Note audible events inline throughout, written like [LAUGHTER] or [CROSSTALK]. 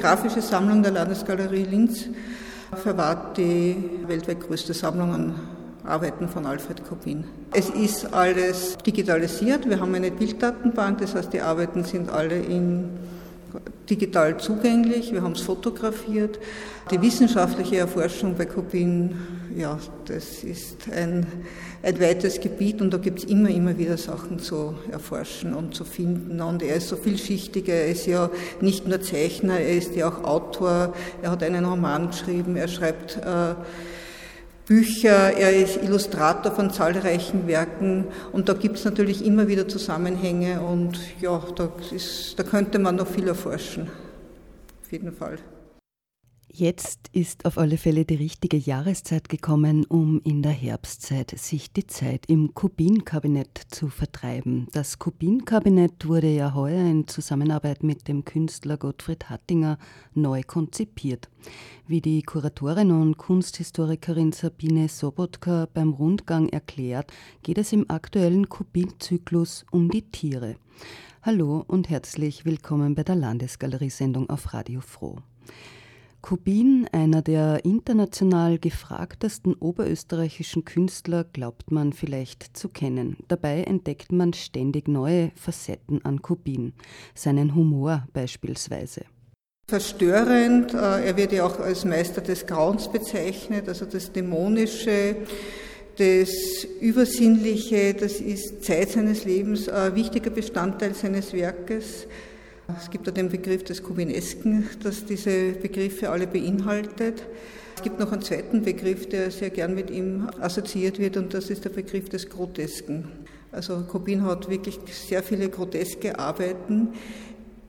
grafische Sammlung der Landesgalerie Linz verwahrt die weltweit größte Sammlung an Arbeiten von Alfred Kopin. Es ist alles digitalisiert. Wir haben eine Bilddatenbank, das heißt, die Arbeiten sind alle in digital zugänglich. Wir haben es fotografiert. Die wissenschaftliche Erforschung bei Kopin, ja, das ist ein, ein weites Gebiet und da gibt es immer, immer wieder Sachen zu erforschen und zu finden. Und er ist so vielschichtiger. Er ist ja nicht nur Zeichner, er ist ja auch Autor. Er hat einen Roman geschrieben. Er schreibt äh, Bücher, er ist Illustrator von zahlreichen Werken und da gibt es natürlich immer wieder Zusammenhänge und ja, da, ist, da könnte man noch viel erforschen. Auf jeden Fall. Jetzt ist auf alle Fälle die richtige Jahreszeit gekommen, um in der Herbstzeit sich die Zeit im Kubin-Kabinett zu vertreiben. Das Kubin-Kabinett wurde ja heuer in Zusammenarbeit mit dem Künstler Gottfried Hattinger neu konzipiert. Wie die Kuratorin und Kunsthistorikerin Sabine Sobotka beim Rundgang erklärt, geht es im aktuellen Kubin-Zyklus um die Tiere. Hallo und herzlich willkommen bei der Landesgalerie-Sendung auf Radio Froh. Kubin, einer der international gefragtesten oberösterreichischen Künstler, glaubt man vielleicht zu kennen. Dabei entdeckt man ständig neue Facetten an Kubin, seinen Humor beispielsweise. Verstörend, äh, er wird ja auch als Meister des Grauens bezeichnet, also das Dämonische, das Übersinnliche, das ist Zeit seines Lebens ein wichtiger Bestandteil seines Werkes. Es gibt ja den Begriff des Kubinesken, das diese Begriffe alle beinhaltet. Es gibt noch einen zweiten Begriff, der sehr gern mit ihm assoziiert wird, und das ist der Begriff des Grotesken. Also Kubin hat wirklich sehr viele groteske Arbeiten,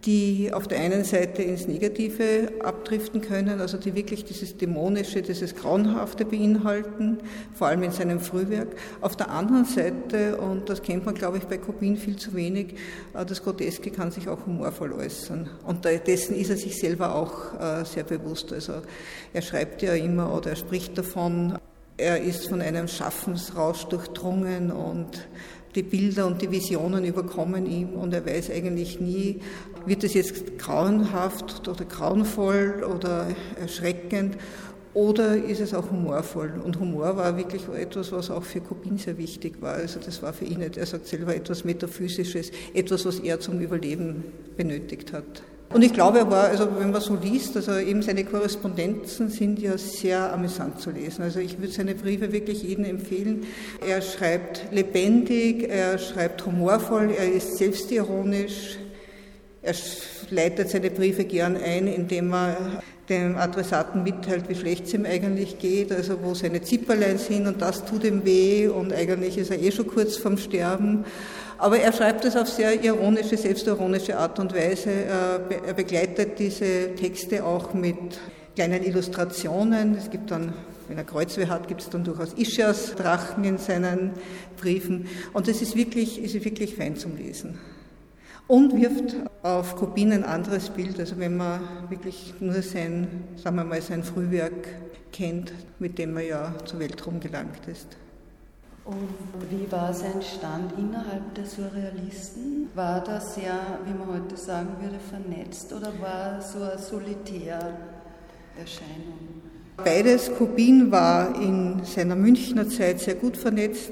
die auf der einen Seite ins Negative abdriften können, also die wirklich dieses Dämonische, dieses Grauenhafte beinhalten, vor allem in seinem Frühwerk. Auf der anderen Seite, und das kennt man, glaube ich, bei Kopin viel zu wenig, äh, das Groteske kann sich auch humorvoll äußern. Und dessen ist er sich selber auch äh, sehr bewusst. Also er schreibt ja immer oder er spricht davon, er ist von einem Schaffensrausch durchdrungen und die Bilder und die Visionen überkommen ihm und er weiß eigentlich nie, wird es jetzt grauenhaft oder grauenvoll oder erschreckend oder ist es auch humorvoll? Und Humor war wirklich etwas, was auch für Kopin sehr wichtig war. Also das war für ihn, er sagt selber, etwas Metaphysisches, etwas, was er zum Überleben benötigt hat. Und ich glaube, er war, also wenn man so liest, also eben seine Korrespondenzen sind ja sehr amüsant zu lesen. Also ich würde seine Briefe wirklich jedem empfehlen. Er schreibt lebendig, er schreibt humorvoll, er ist selbstironisch, er leitet seine Briefe gern ein, indem er dem Adressaten mitteilt, wie schlecht es ihm eigentlich geht, also wo seine Zipperlein sind und das tut ihm weh und eigentlich ist er eh schon kurz vorm Sterben. Aber er schreibt es auf sehr ironische, selbstironische Art und Weise. Er begleitet diese Texte auch mit kleinen Illustrationen. Es gibt dann, wenn er Kreuzweh hat, gibt es dann durchaus Ischias Drachen in seinen Briefen. Und es ist wirklich, ist wirklich fein zum Lesen. Und wirft auf Kopien ein anderes Bild. Also wenn man wirklich nur sein, sagen wir mal, sein Frühwerk kennt, mit dem er ja zur Weltruhm gelangt ist. Und wie war sein Stand innerhalb der Surrealisten? War das sehr, wie man heute sagen würde, vernetzt oder war so eine Solitärerscheinung? Beides. Kubin war in seiner Münchner Zeit sehr gut vernetzt.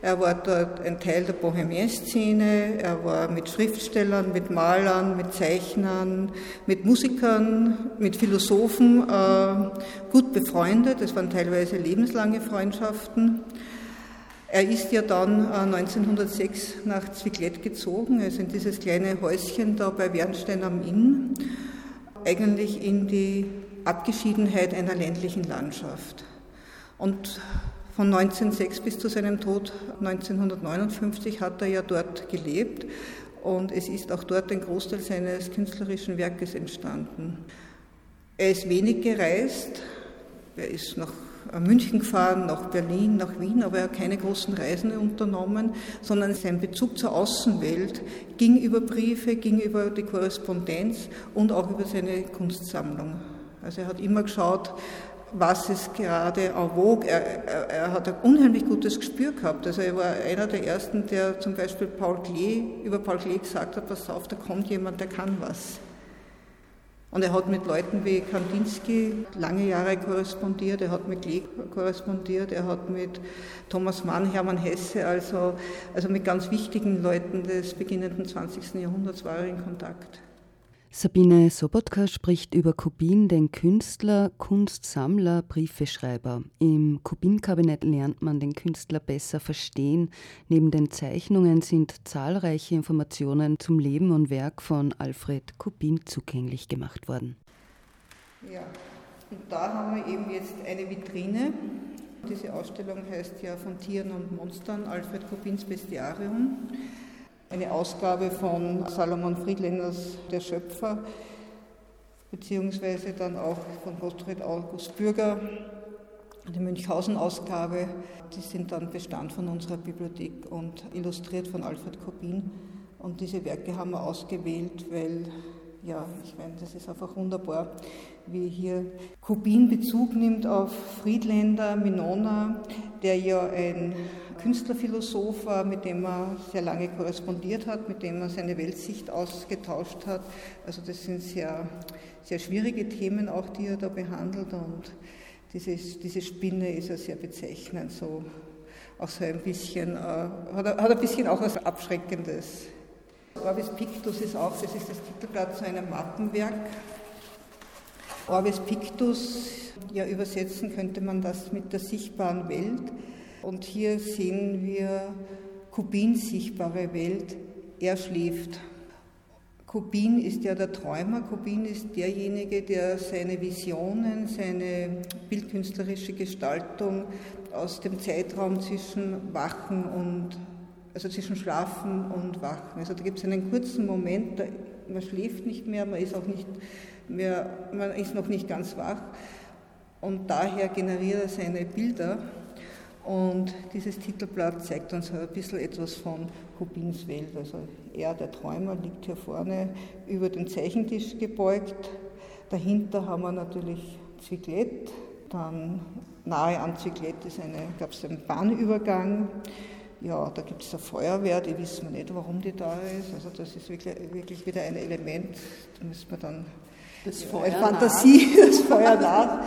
Er war dort ein Teil der Bohemien-Szene, er war mit Schriftstellern, mit Malern, mit Zeichnern, mit Musikern, mit Philosophen äh, gut befreundet. Es waren teilweise lebenslange Freundschaften. Er ist ja dann 1906 äh, nach Zwicklet gezogen, also in dieses kleine Häuschen da bei Wernstein am Inn, eigentlich in die Abgeschiedenheit einer ländlichen Landschaft. Und von 1906 bis zu seinem Tod 1959 hat er ja dort gelebt und es ist auch dort ein Großteil seines künstlerischen Werkes entstanden. Er ist wenig gereist, er ist nach München gefahren, nach Berlin, nach Wien, aber er hat keine großen Reisen unternommen, sondern sein Bezug zur Außenwelt ging über Briefe, ging über die Korrespondenz und auch über seine Kunstsammlung. Also er hat immer geschaut, was ist gerade en vogue. Er, er, er, hat ein unheimlich gutes Gespür gehabt. Also er war einer der ersten, der zum Beispiel Paul Klee, über Paul Klee gesagt hat, pass auf, da kommt jemand, der kann was. Und er hat mit Leuten wie Kandinsky lange Jahre korrespondiert, er hat mit Klee korrespondiert, er hat mit Thomas Mann, Hermann Hesse, also, also mit ganz wichtigen Leuten des beginnenden 20. Jahrhunderts war er in Kontakt. Sabine Sobotka spricht über Kubin, den Künstler, Kunstsammler, Briefeschreiber. Im Kubin-Kabinett lernt man den Künstler besser verstehen. Neben den Zeichnungen sind zahlreiche Informationen zum Leben und Werk von Alfred Kubin zugänglich gemacht worden. Ja, und da haben wir eben jetzt eine Vitrine. Diese Ausstellung heißt ja von Tieren und Monstern, Alfred Kubins Bestiarium eine Ausgabe von Salomon Friedländers Der Schöpfer, beziehungsweise dann auch von Gottfried August Bürger, die Münchhausen-Ausgabe. Die sind dann Bestand von unserer Bibliothek und illustriert von Alfred Kopin. Und diese Werke haben wir ausgewählt, weil ja, ich meine, das ist einfach wunderbar, wie hier Kubin Bezug nimmt auf Friedländer, Minona, der ja ein Künstlerphilosoph war, mit dem er sehr lange korrespondiert hat, mit dem er seine Weltsicht ausgetauscht hat. Also das sind sehr, sehr schwierige Themen auch, die er da behandelt und dieses, diese Spinne ist ja sehr bezeichnend, so auch so ein bisschen, äh, hat, hat ein bisschen auch was Abschreckendes. Orbis Pictus ist auch, das ist das Titelblatt zu einem Mappenwerk. Orbis Pictus, ja übersetzen könnte man das mit der sichtbaren Welt. Und hier sehen wir Kubins sichtbare Welt. Er schläft. Kubin ist ja der Träumer, Kubin ist derjenige, der seine Visionen, seine bildkünstlerische Gestaltung aus dem Zeitraum zwischen Wachen und also zwischen Schlafen und Wachen. Also da gibt es einen kurzen Moment, da, man schläft nicht mehr, man ist auch nicht mehr, man ist noch nicht ganz wach und daher generiert er seine Bilder. Und dieses Titelblatt zeigt uns ein bisschen etwas von Kubins Welt. Also er, der Träumer, liegt hier vorne über den Zeichentisch gebeugt. Dahinter haben wir natürlich Zwiglett. Dann nahe an Zwiglett gab es einen Bahnübergang. Ja, da gibt es eine Feuerwehr, die wissen wir nicht, warum die da ist. Also das ist wirklich, wirklich wieder ein Element, da müssen wir dann das Feuer Fantasie, [LAUGHS] das Feuer nach.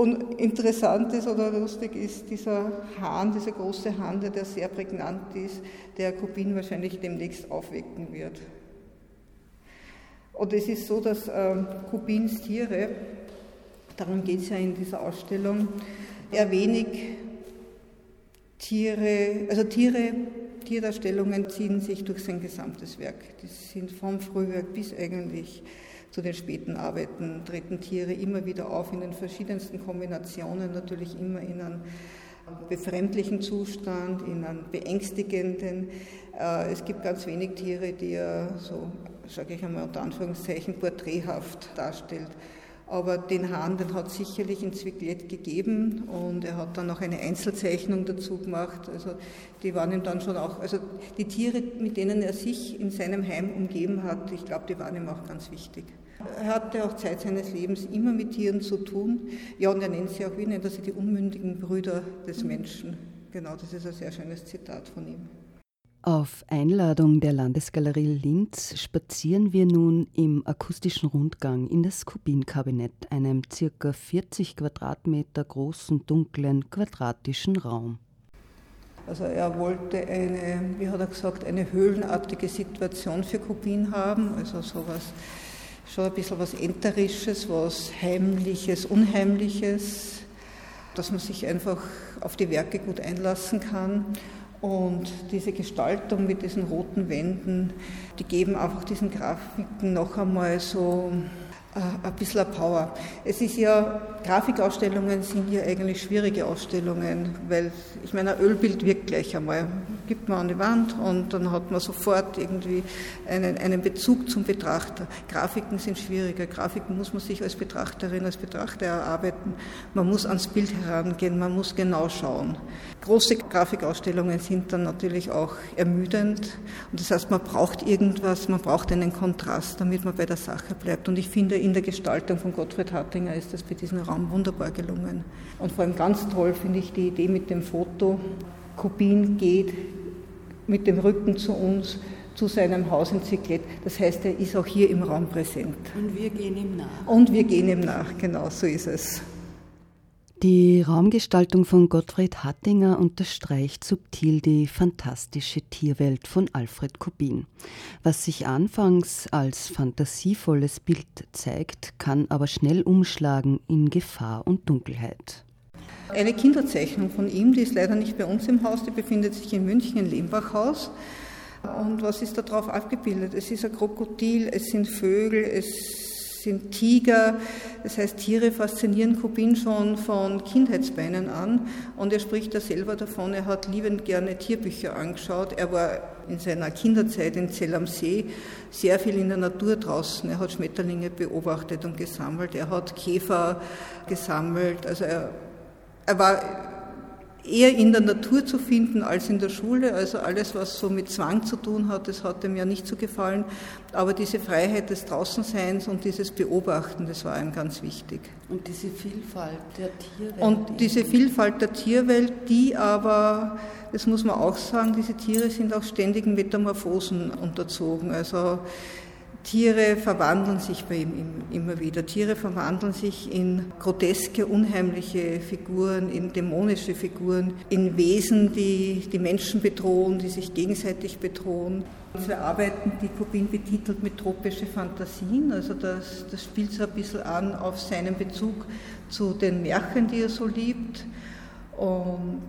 Und interessant ist oder lustig ist dieser Hahn, dieser große Hahn, der sehr prägnant ist, der Kubin wahrscheinlich demnächst aufwecken wird. Und es ist so, dass äh, Kubins Tiere, darum geht es ja in dieser Ausstellung, er wenig Tiere, also Tiere, Tierdarstellungen ziehen sich durch sein gesamtes Werk. Die sind vom Frühwerk bis eigentlich zu den späten Arbeiten, treten Tiere immer wieder auf in den verschiedensten Kombinationen, natürlich immer in einem befremdlichen Zustand, in einem beängstigenden. Äh, es gibt ganz wenig Tiere, die er so, sage ich einmal unter Anführungszeichen, porträthaft darstellt. Aber den Hahn, den hat sicherlich in Zwiglett gegeben und er hat dann noch eine Einzelzeichnung dazu gemacht. Also die waren ihm dann schon auch, also die Tiere, mit denen er sich in seinem Heim umgeben hat, ich glaube, die waren ihm auch ganz wichtig. Er hatte auch Zeit seines Lebens immer mit Tieren zu tun. Ja, und er nennt sie auch, wie nennt er sie, die unmündigen Brüder des Menschen. Genau, das ist ein sehr schönes Zitat von ihm. Auf Einladung der Landesgalerie Linz spazieren wir nun im akustischen Rundgang in das Kubin-Kabinett, einem ca. 40 Quadratmeter großen, dunklen, quadratischen Raum. Also er wollte eine, wie hat er gesagt, eine höhlenartige Situation für Kubin haben, also sowas, schon ein bisschen was Enterisches, was Heimliches, Unheimliches, dass man sich einfach auf die Werke gut einlassen kann. Und diese Gestaltung mit diesen roten Wänden, die geben einfach diesen Grafiken noch einmal so äh, ein bisschen Power. Es ist ja, Grafikausstellungen sind ja eigentlich schwierige Ausstellungen, weil ich meine, ein Ölbild wirkt gleich einmal. Gibt man an die Wand und dann hat man sofort irgendwie einen, einen Bezug zum Betrachter. Grafiken sind schwieriger. Grafiken muss man sich als Betrachterin, als Betrachter erarbeiten. Man muss ans Bild herangehen, man muss genau schauen. Große Grafikausstellungen sind dann natürlich auch ermüdend. Und das heißt, man braucht irgendwas, man braucht einen Kontrast, damit man bei der Sache bleibt. Und ich finde, in der Gestaltung von Gottfried Hartinger ist das bei diesem Raum wunderbar gelungen. Und vor allem ganz toll finde ich die Idee mit dem Foto. Kubin geht mit dem Rücken zu uns zu seinem Haus in Zyklet. Das heißt, er ist auch hier im Raum präsent. Und wir gehen ihm nach. Und wir gehen ihm nach, genau so ist es. Die Raumgestaltung von Gottfried Hattinger unterstreicht subtil die fantastische Tierwelt von Alfred Kubin. Was sich anfangs als fantasievolles Bild zeigt, kann aber schnell umschlagen in Gefahr und Dunkelheit. Eine Kinderzeichnung von ihm, die ist leider nicht bei uns im Haus, die befindet sich in München im Lehmbachhaus. Und was ist da drauf abgebildet? Es ist ein Krokodil, es sind Vögel, es sind Tiger. Das heißt, Tiere faszinieren Kubin schon von Kindheitsbeinen an. Und er spricht da selber davon, er hat liebend gerne Tierbücher angeschaut. Er war in seiner Kinderzeit in Zell am See sehr viel in der Natur draußen. Er hat Schmetterlinge beobachtet und gesammelt. Er hat Käfer gesammelt. Also er, er war eher in der Natur zu finden als in der Schule. Also alles, was so mit Zwang zu tun hat, das hat ihm ja nicht so gefallen. Aber diese Freiheit des Draußenseins und dieses Beobachten, das war ihm ganz wichtig. Und diese Vielfalt der Tierwelt. Und diese Vielfalt der Tierwelt, die aber, das muss man auch sagen, diese Tiere sind auch ständigen Metamorphosen unterzogen. Also Tiere verwandeln sich bei ihm immer wieder. Tiere verwandeln sich in groteske, unheimliche Figuren, in dämonische Figuren, in Wesen, die die Menschen bedrohen, die sich gegenseitig bedrohen. Diese Arbeiten, die Kubin betitelt mit tropische Fantasien, also das, das spielt so ein bisschen an auf seinen Bezug zu den Märchen, die er so liebt. Und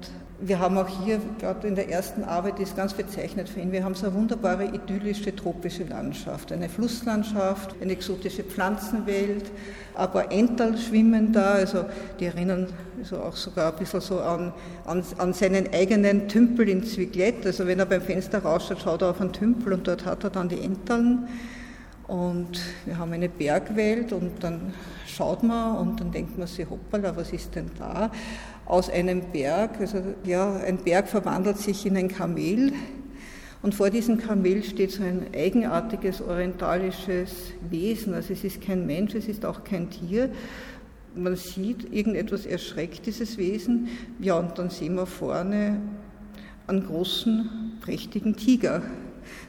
wir haben auch hier, gerade in der ersten Arbeit, die ist ganz bezeichnet für ihn, wir haben so eine wunderbare idyllische tropische Landschaft, eine Flusslandschaft, eine exotische Pflanzenwelt, aber Ental schwimmen da, also die erinnern also auch sogar ein bisschen so an, an, an seinen eigenen Tümpel in Zwiglett, also wenn er beim Fenster rausschaut, schaut er auf einen Tümpel und dort hat er dann die Entaln und wir haben eine Bergwelt und dann schaut man und dann denkt man sich, hoppala, was ist denn da? Aus einem Berg. Also ja, ein Berg verwandelt sich in ein Kamel. Und vor diesem Kamel steht so ein eigenartiges orientalisches Wesen. Also es ist kein Mensch, es ist auch kein Tier. Man sieht, irgendetwas erschreckt dieses Wesen. Ja, und dann sehen wir vorne einen großen, prächtigen Tiger.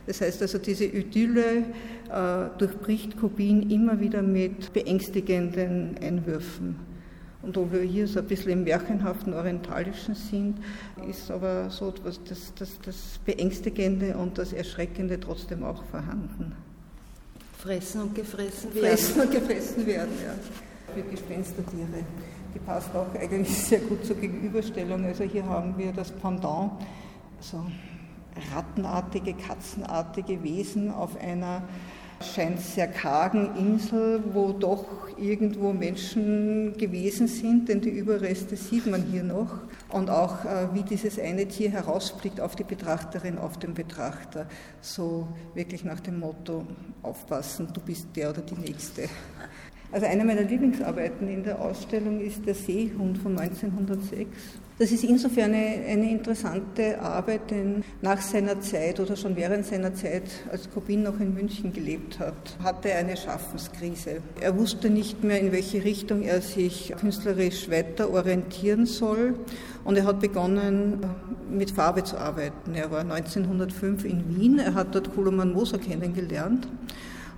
Das heißt also, diese Idylle äh, durchbricht Kubin immer wieder mit beängstigenden Einwürfen. Und ob wir hier so ein bisschen im märchenhaften Orientalischen sind, ist aber so etwas, das, das, das Beängstigende und das Erschreckende trotzdem auch vorhanden. Fressen und gefressen werden. Fressen und gefressen werden, ja. Für Gespenstertiere. Die passt auch eigentlich sehr gut zur Gegenüberstellung. Also hier haben wir das Pendant, so rattenartige, katzenartige Wesen auf einer scheint sehr kargen Insel, wo doch irgendwo Menschen gewesen sind, denn die Überreste sieht man hier noch. Und auch äh, wie dieses eine Tier herausblickt auf die Betrachterin, auf den Betrachter. So wirklich nach dem Motto, aufpassen, du bist der oder die Nächste. Also eine meiner Lieblingsarbeiten in der Ausstellung ist der Seehund von 1906. Das ist insofern eine, eine, interessante Arbeit, denn nach seiner Zeit oder schon während seiner Zeit, als Kobin noch in München gelebt hat, hatte er eine Schaffenskrise. Er wusste nicht mehr, in welche Richtung er sich künstlerisch weiter orientieren soll und er hat begonnen, mit Farbe zu arbeiten. Er war 1905 in Wien, er hat dort Koloman Moser kennengelernt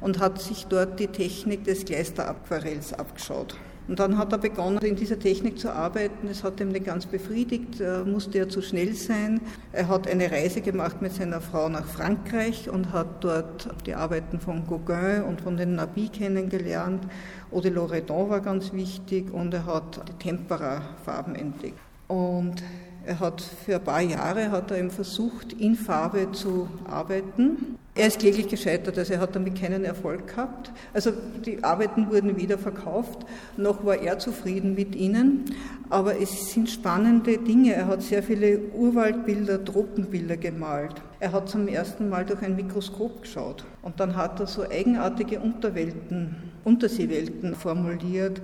und hat sich dort die Technik des Gleisteraquarells abgeschaut. Und dann hat er begonnen, in dieser Technik zu arbeiten. Das hat ihm nicht ganz befriedigt, er musste ja zu schnell sein. Er hat eine Reise gemacht mit seiner Frau nach Frankreich und hat dort die Arbeiten von Gauguin und von den Nabi kennengelernt. Eau de Loredon war ganz wichtig und er hat die Tempera-Farben entdeckt. Und er hat für ein paar Jahre hat er eben versucht, in Farbe zu arbeiten. Er ist kläglich gescheitert, also er hat damit keinen Erfolg gehabt. Also die Arbeiten wurden wieder verkauft, noch war er zufrieden mit ihnen, aber es sind spannende Dinge. Er hat sehr viele Urwaldbilder, Tropenbilder gemalt. Er hat zum ersten Mal durch ein Mikroskop geschaut und dann hat er so eigenartige Unterwelten, Unterseewelten formuliert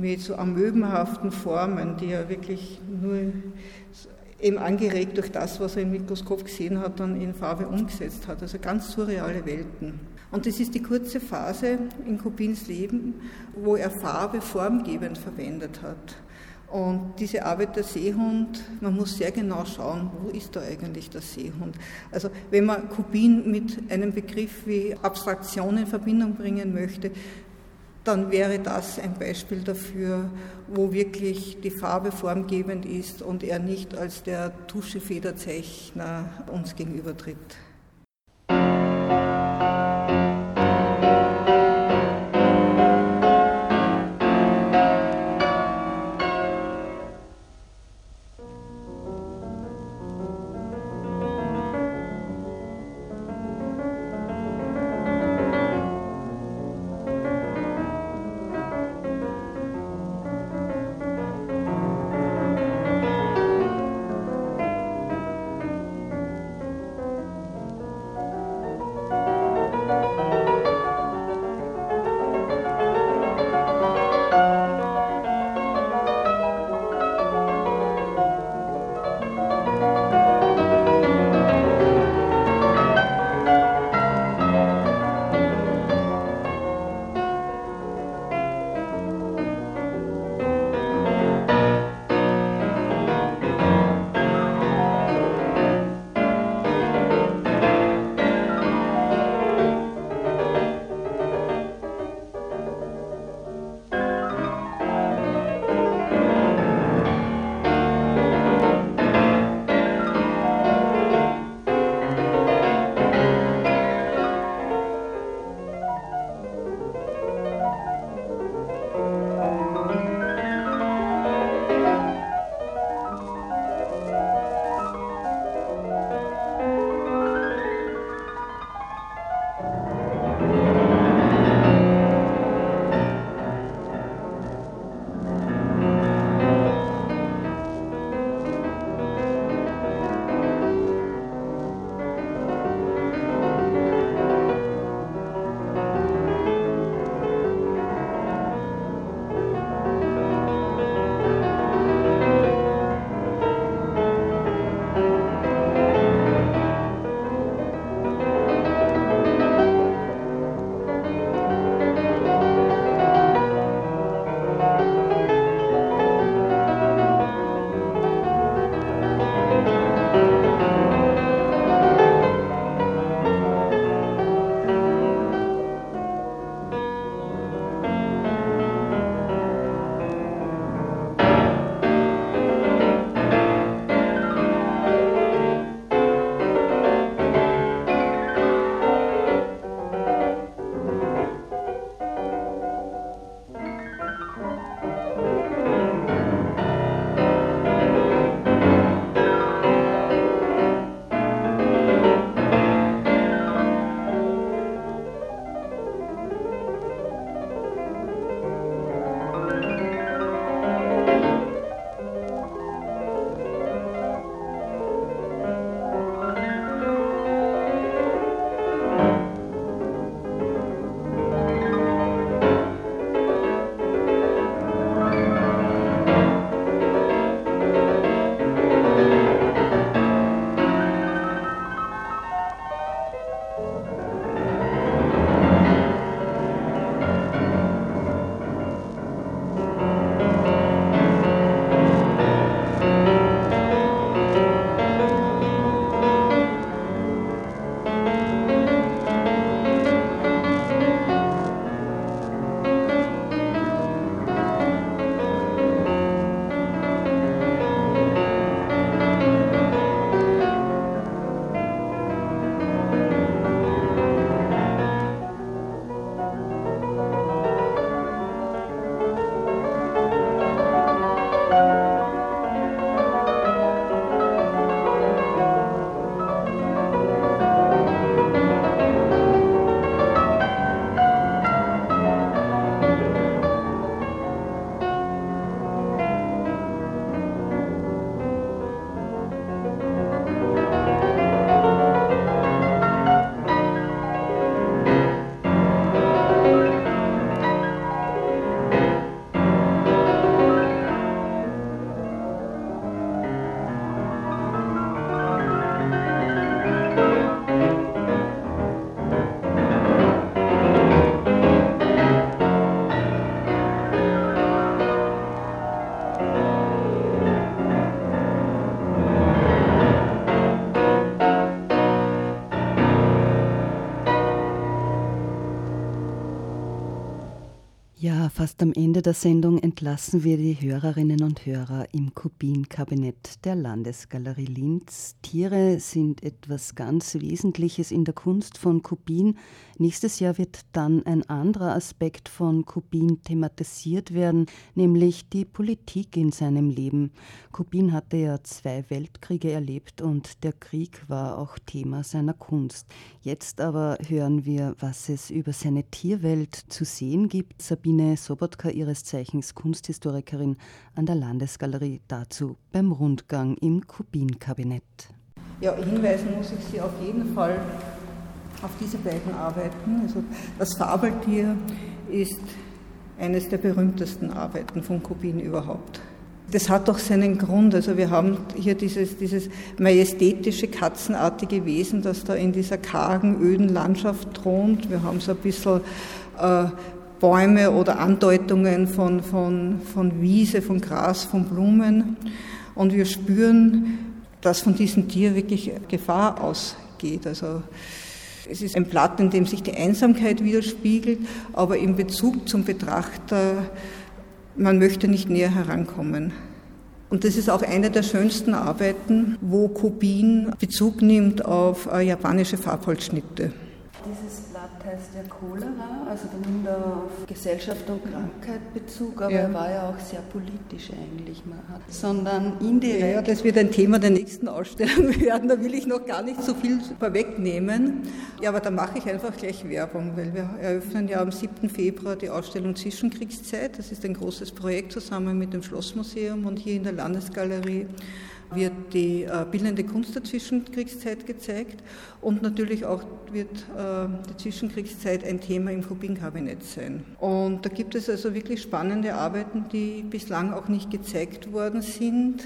mit so amöbenhaften Formen, die er wirklich nur eben angeregt durch das, was er im Mikroskop gesehen hat, dann in Farbe umgesetzt hat. Also ganz surreale Welten. Und das ist die kurze Phase in Kubins Leben, wo er Farbe formgebend verwendet hat. Und diese Arbeit der Seehund, man muss sehr genau schauen, wo ist da eigentlich der Seehund. Also wenn man Kubin mit einem Begriff wie Abstraktion in Verbindung bringen möchte, dann wäre das ein Beispiel dafür, wo wirklich die Farbe formgebend ist und er nicht als der Tuschefederzeichner uns gegenübertritt. Fast am Ende der Sendung entlassen wir die Hörerinnen und Hörer im Kubin-Kabinett der Landesgalerie Linz. Tiere sind etwas ganz Wesentliches in der Kunst von Kubin. Nächstes Jahr wird dann ein anderer Aspekt von Kubin thematisiert werden, nämlich die Politik in seinem Leben. Kubin hatte ja zwei Weltkriege erlebt und der Krieg war auch Thema seiner Kunst. Jetzt aber hören wir, was es über seine Tierwelt zu sehen gibt. Sabine Sobotka, ihres Zeichens Kunsthistorikerin an der Landesgalerie, dazu beim Rundgang im Kubin-Kabinett. Ja, hinweisen muss ich Sie auf jeden Fall auf diese beiden Arbeiten. Also das Fabeltier ist eines der berühmtesten Arbeiten von Kubin überhaupt. Das hat doch seinen Grund. Also wir haben hier dieses, dieses majestätische, katzenartige Wesen, das da in dieser kargen, öden Landschaft thront. Wir haben so ein bisschen äh, Bäume oder Andeutungen von, von, von Wiese, von Gras, von Blumen. Und wir spüren, dass von diesem Tier wirklich Gefahr ausgeht. Also es ist ein Blatt, in dem sich die Einsamkeit widerspiegelt, aber in Bezug zum Betrachter, man möchte nicht näher herankommen. Und das ist auch eine der schönsten Arbeiten, wo Kubin Bezug nimmt auf äh, japanische Farbholzschnitte. Dieses heißt ja Cholera, also da nimmt er auf Gesellschaft und Krankheit Bezug, aber ja. er war ja auch sehr politisch eigentlich, man hat, sondern indirekt. Ja, das wird ein Thema der nächsten Ausstellung [LAUGHS] werden, da will ich noch gar nicht so viel vorwegnehmen. Ja, aber da mache ich einfach gleich Werbung, weil wir eröffnen ja am 7. Februar die Ausstellung Zwischenkriegszeit. Das ist ein großes Projekt zusammen mit dem Schlossmuseum und hier in der Landesgalerie wird die äh, bildende Kunst der Zwischenkriegszeit gezeigt und natürlich auch wird äh, die Zwischenkriegszeit ein Thema im Kubin-Kabinett sein. Und da gibt es also wirklich spannende Arbeiten, die bislang auch nicht gezeigt worden sind,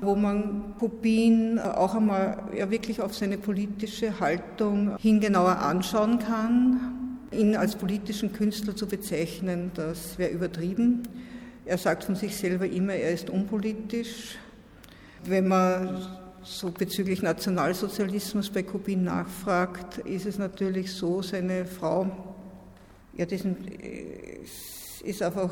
wo man Kubin äh, auch einmal ja wirklich auf seine politische Haltung hin genauer anschauen kann. Ihn als politischen Künstler zu bezeichnen, das wäre übertrieben. Er sagt von sich selber immer, er ist unpolitisch. Wenn man so bezüglich Nationalsozialismus bei Kubin nachfragt, ist es natürlich so, seine Frau, ja, diesen, äh, ist einfach,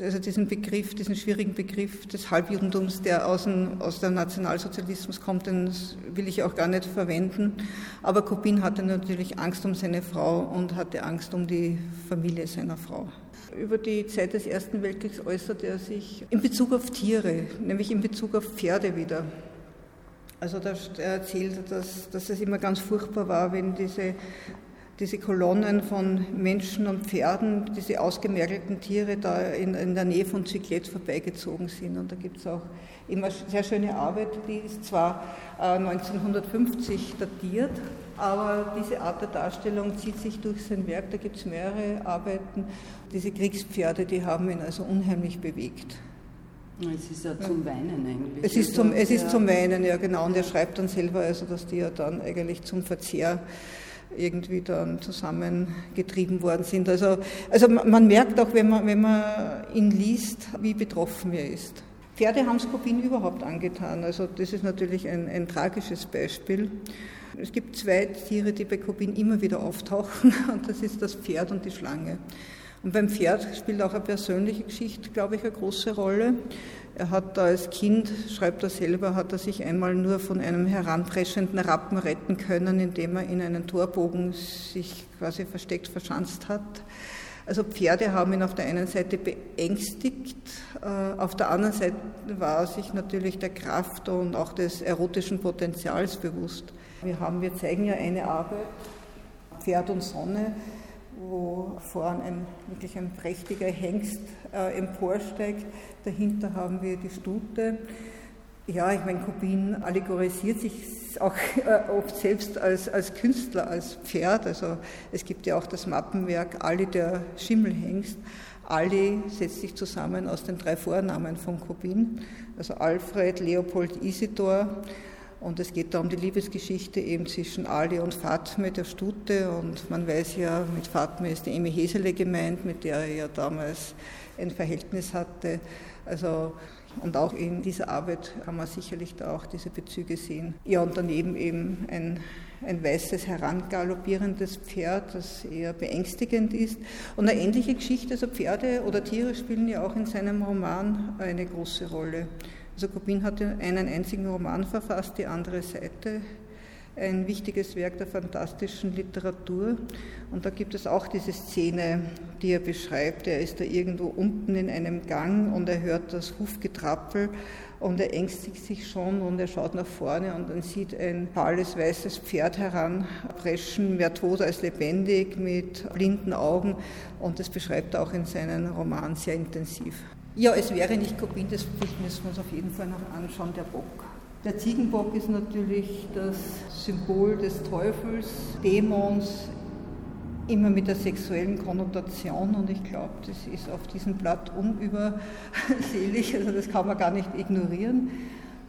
also diesen Begriff, diesen schwierigen Begriff des Halbjudentums, der aus dem, aus dem Nationalsozialismus kommt, den will ich auch gar nicht verwenden. Aber Kubin hatte natürlich Angst um seine Frau und hatte Angst um die Familie seiner Frau. Über die Zeit des Ersten Weltkriegs äußerte er sich in Bezug auf Tiere, nämlich in Bezug auf Pferde wieder. Also er erzählt, dass, dass es immer ganz furchtbar war, wenn diese, diese Kolonnen von Menschen und Pferden, diese ausgemergelten Tiere da in, in der Nähe von Zyklett vorbeigezogen sind. Und da gibt es auch immer sehr schöne Arbeit, die ist zwar äh, 1950 datiert, aber diese Art der Darstellung zieht sich durch sein Werk. Da gibt es mehrere Arbeiten. Diese Kriegspferde, die haben ihn also unheimlich bewegt. Es ist ja zum Weinen eigentlich. Es ist zum, es ist zum Weinen, ja genau. Und er schreibt dann selber, also, dass die ja dann eigentlich zum Verzehr irgendwie dann zusammengetrieben worden sind. Also, also man merkt auch, wenn man, wenn man ihn liest, wie betroffen er ist. Pferde haben Skopin überhaupt angetan. Also das ist natürlich ein, ein tragisches Beispiel. Es gibt zwei Tiere, die bei Kopin immer wieder auftauchen, [LAUGHS] und das ist das Pferd und die Schlange. Und beim Pferd spielt auch eine persönliche Geschichte, glaube ich, eine große Rolle. Er hat da als Kind, schreibt er selber, hat er sich einmal nur von einem heranpreschenden Rappen retten können, indem er in einen Torbogen sich quasi versteckt verschanzt hat. Also Pferde haben ihn auf der einen Seite beängstigt, äh, auf der anderen Seite war er sich natürlich der Kraft und auch des erotischen Potenzials bewusst. Wir, haben, wir zeigen ja eine Arbeit, Pferd und Sonne, wo vorn ein, wirklich ein prächtiger Hengst äh, emporsteigt. Dahinter haben wir die Stute. Ja, ich meine, Kubin allegorisiert sich auch äh, oft selbst als, als Künstler, als Pferd. Also es gibt ja auch das Mappenwerk Ali der Schimmelhengst. Ali setzt sich zusammen aus den drei Vornamen von Kubin, also Alfred, Leopold, Isidor. Und es geht da um die Liebesgeschichte eben zwischen Ali und Fatme, der Stute. Und man weiß ja, mit Fatme ist die Emi Hesele gemeint, mit der er ja damals ein Verhältnis hatte. Also, und auch in dieser Arbeit kann man sicherlich da auch diese Bezüge sehen. Ja, und daneben eben ein ein weißes herangaloppierendes Pferd, das eher beängstigend ist. Und eine ähnliche Geschichte, also Pferde oder Tiere spielen ja auch in seinem Roman eine große Rolle. Also Kubin hat einen einzigen Roman verfasst, die andere Seite, ein wichtiges Werk der fantastischen Literatur. Und da gibt es auch diese Szene, die er beschreibt. Er ist da irgendwo unten in einem Gang und er hört das Hufgetrappel und er ängstigt sich schon und er schaut nach vorne und dann sieht ein fahles weißes Pferd heranpreschen, mehr tot als lebendig, mit blinden Augen und das beschreibt er auch in seinen Roman sehr intensiv. Ja, es wäre nicht Kopien, das müssen wir uns auf jeden Fall noch anschauen, der Bock. Der Ziegenbock ist natürlich das Symbol des Teufels, Dämons, immer mit der sexuellen Konnotation und ich glaube, das ist auf diesem Blatt unübersehlich, [LAUGHS] also das kann man gar nicht ignorieren.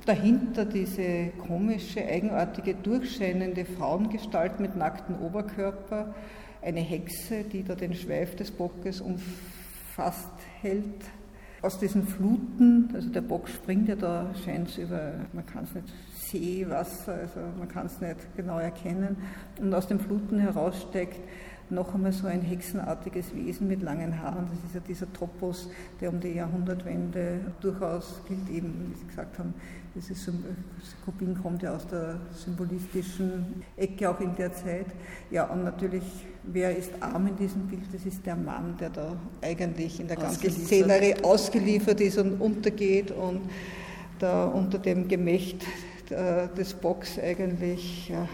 Dahinter diese komische, eigenartige, durchscheinende Frauengestalt mit nacktem Oberkörper, eine Hexe, die da den Schweif des Bockes umfasst hält. Aus diesen Fluten, also der Bock springt ja da, scheint über, man kann es nicht See, Wasser, also man kann es nicht genau erkennen, und aus den Fluten heraussteckt noch einmal so ein hexenartiges Wesen mit langen Haaren. Das ist ja dieser Topos, der um die Jahrhundertwende durchaus gilt, eben, wie Sie gesagt haben, das ist, Kubin kommt ja aus der symbolistischen Ecke auch in der Zeit. Ja, und natürlich, wer ist arm in diesem Bild? Das ist der Mann, der da eigentlich in der ganzen Szenerie ausgeliefert ist und untergeht und da unter dem Gemächt äh, des Bocks eigentlich. Ja,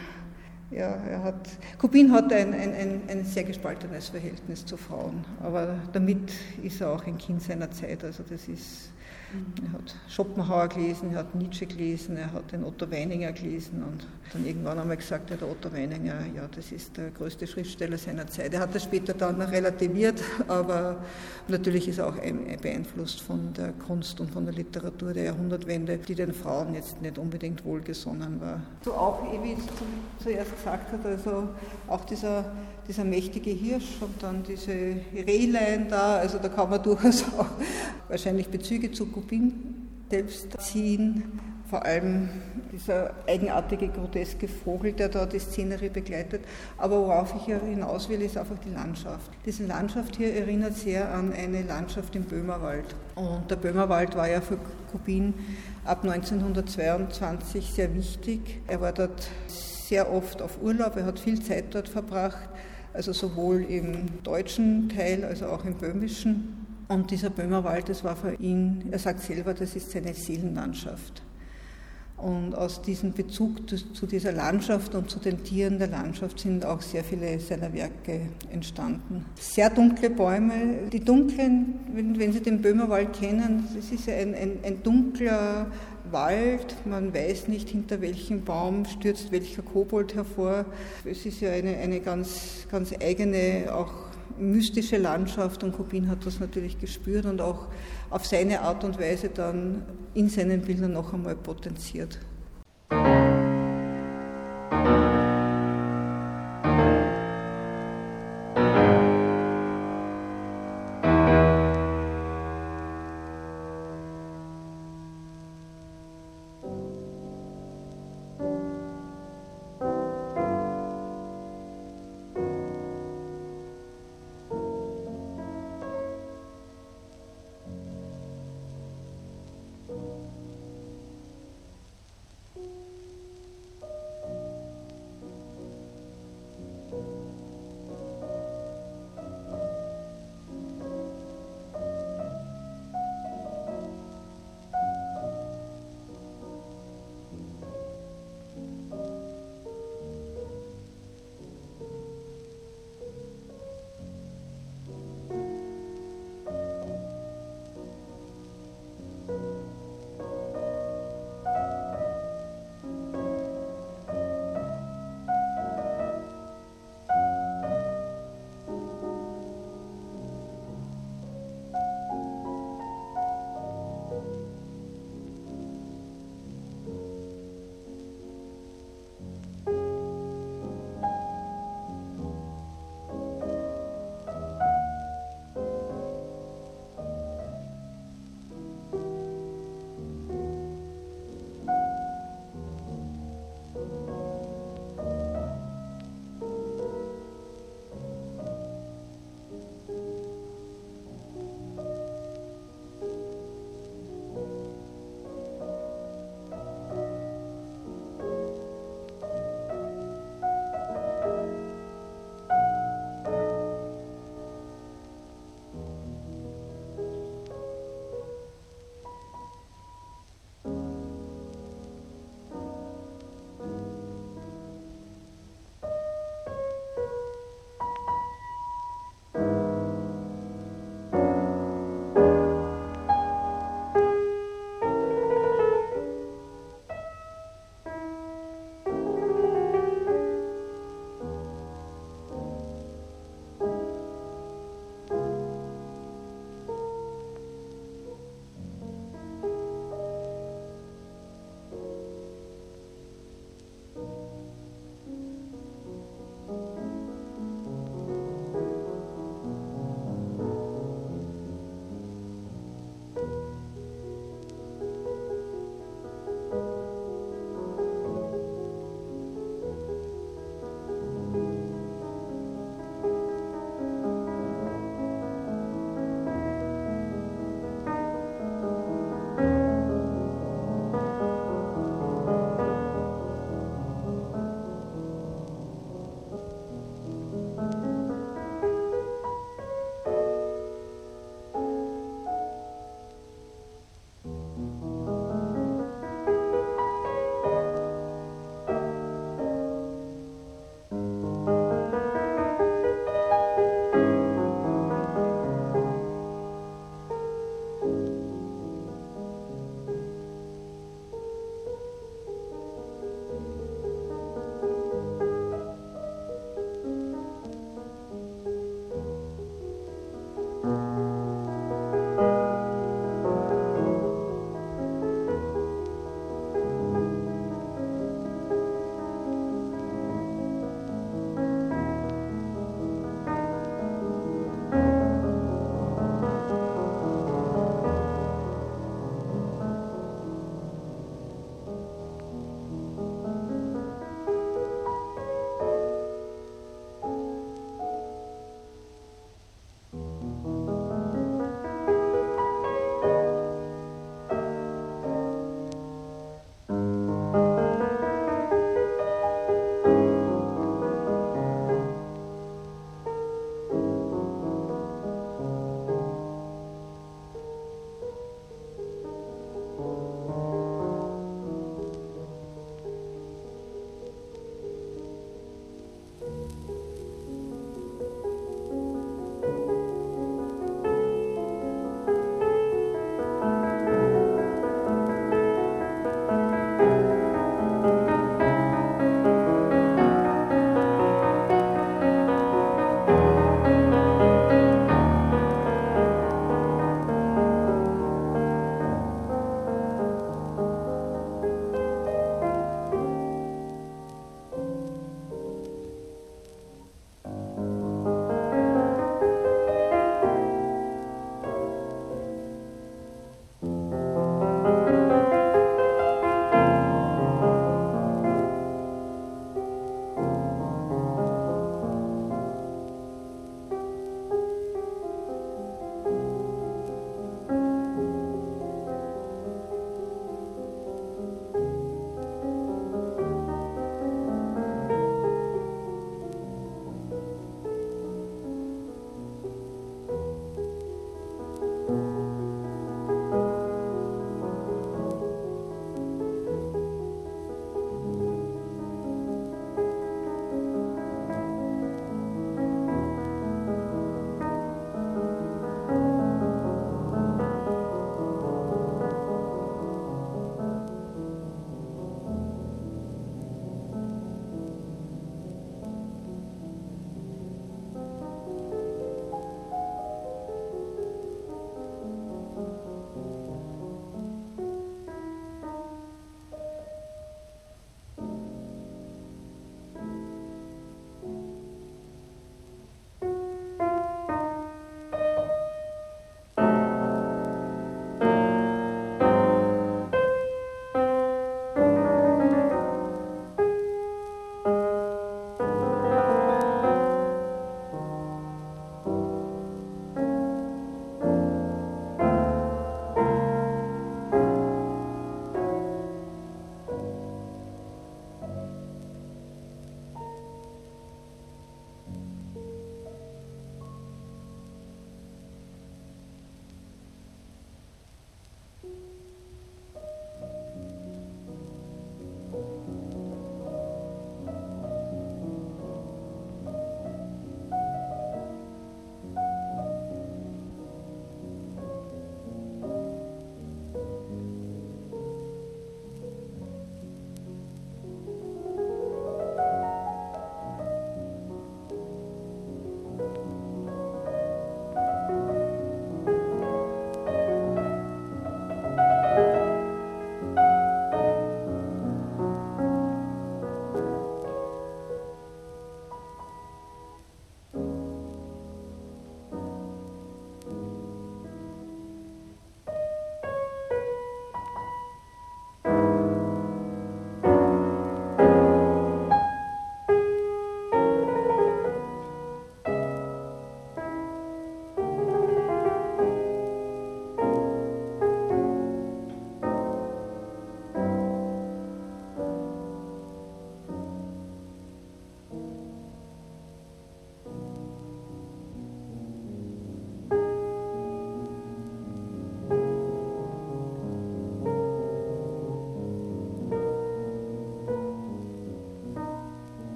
ja, er hat, Kubin hat ein, ein, ein, ein, sehr gespaltenes Verhältnis zu Frauen, aber damit ist er auch ein Kind seiner Zeit. Also das ist er hat Schopenhauer gelesen, er hat Nietzsche gelesen, er hat den Otto Weininger gelesen und dann irgendwann einmal gesagt, ja, der Otto Weininger, ja, das ist der größte Schriftsteller seiner Zeit. Er hat das später dann relativiert, aber natürlich ist er auch beeinflusst von der Kunst und von der Literatur der Jahrhundertwende, die den Frauen jetzt nicht unbedingt wohlgesonnen war. So auch, wie ich zuerst gesagt hat, also auch dieser dieser mächtige Hirsch und dann diese Rehlein da, also da kann man durchaus auch wahrscheinlich Bezüge zu Kubin selbst ziehen. Vor allem dieser eigenartige, groteske Vogel, der da die Szenerie begleitet. Aber worauf ich hinaus will, ist einfach die Landschaft. Diese Landschaft hier erinnert sehr an eine Landschaft im Böhmerwald. Und der Böhmerwald war ja für Kubin ab 1922 sehr wichtig. Er war dort sehr oft auf Urlaub, er hat viel Zeit dort verbracht also sowohl im deutschen Teil als auch im böhmischen. Und dieser Böhmerwald, das war für ihn, er sagt selber, das ist seine Seelenlandschaft. Und aus diesem Bezug zu dieser Landschaft und zu den Tieren der Landschaft sind auch sehr viele seiner Werke entstanden. Sehr dunkle Bäume. Die dunklen, wenn, wenn Sie den Böhmerwald kennen, das ist ja ein, ein, ein dunkler Wald, man weiß nicht, hinter welchem Baum stürzt welcher Kobold hervor. Es ist ja eine, eine ganz, ganz eigene, auch mystische Landschaft und Kubin hat das natürlich gespürt und auch auf seine Art und Weise dann in seinen Bildern noch einmal potenziert.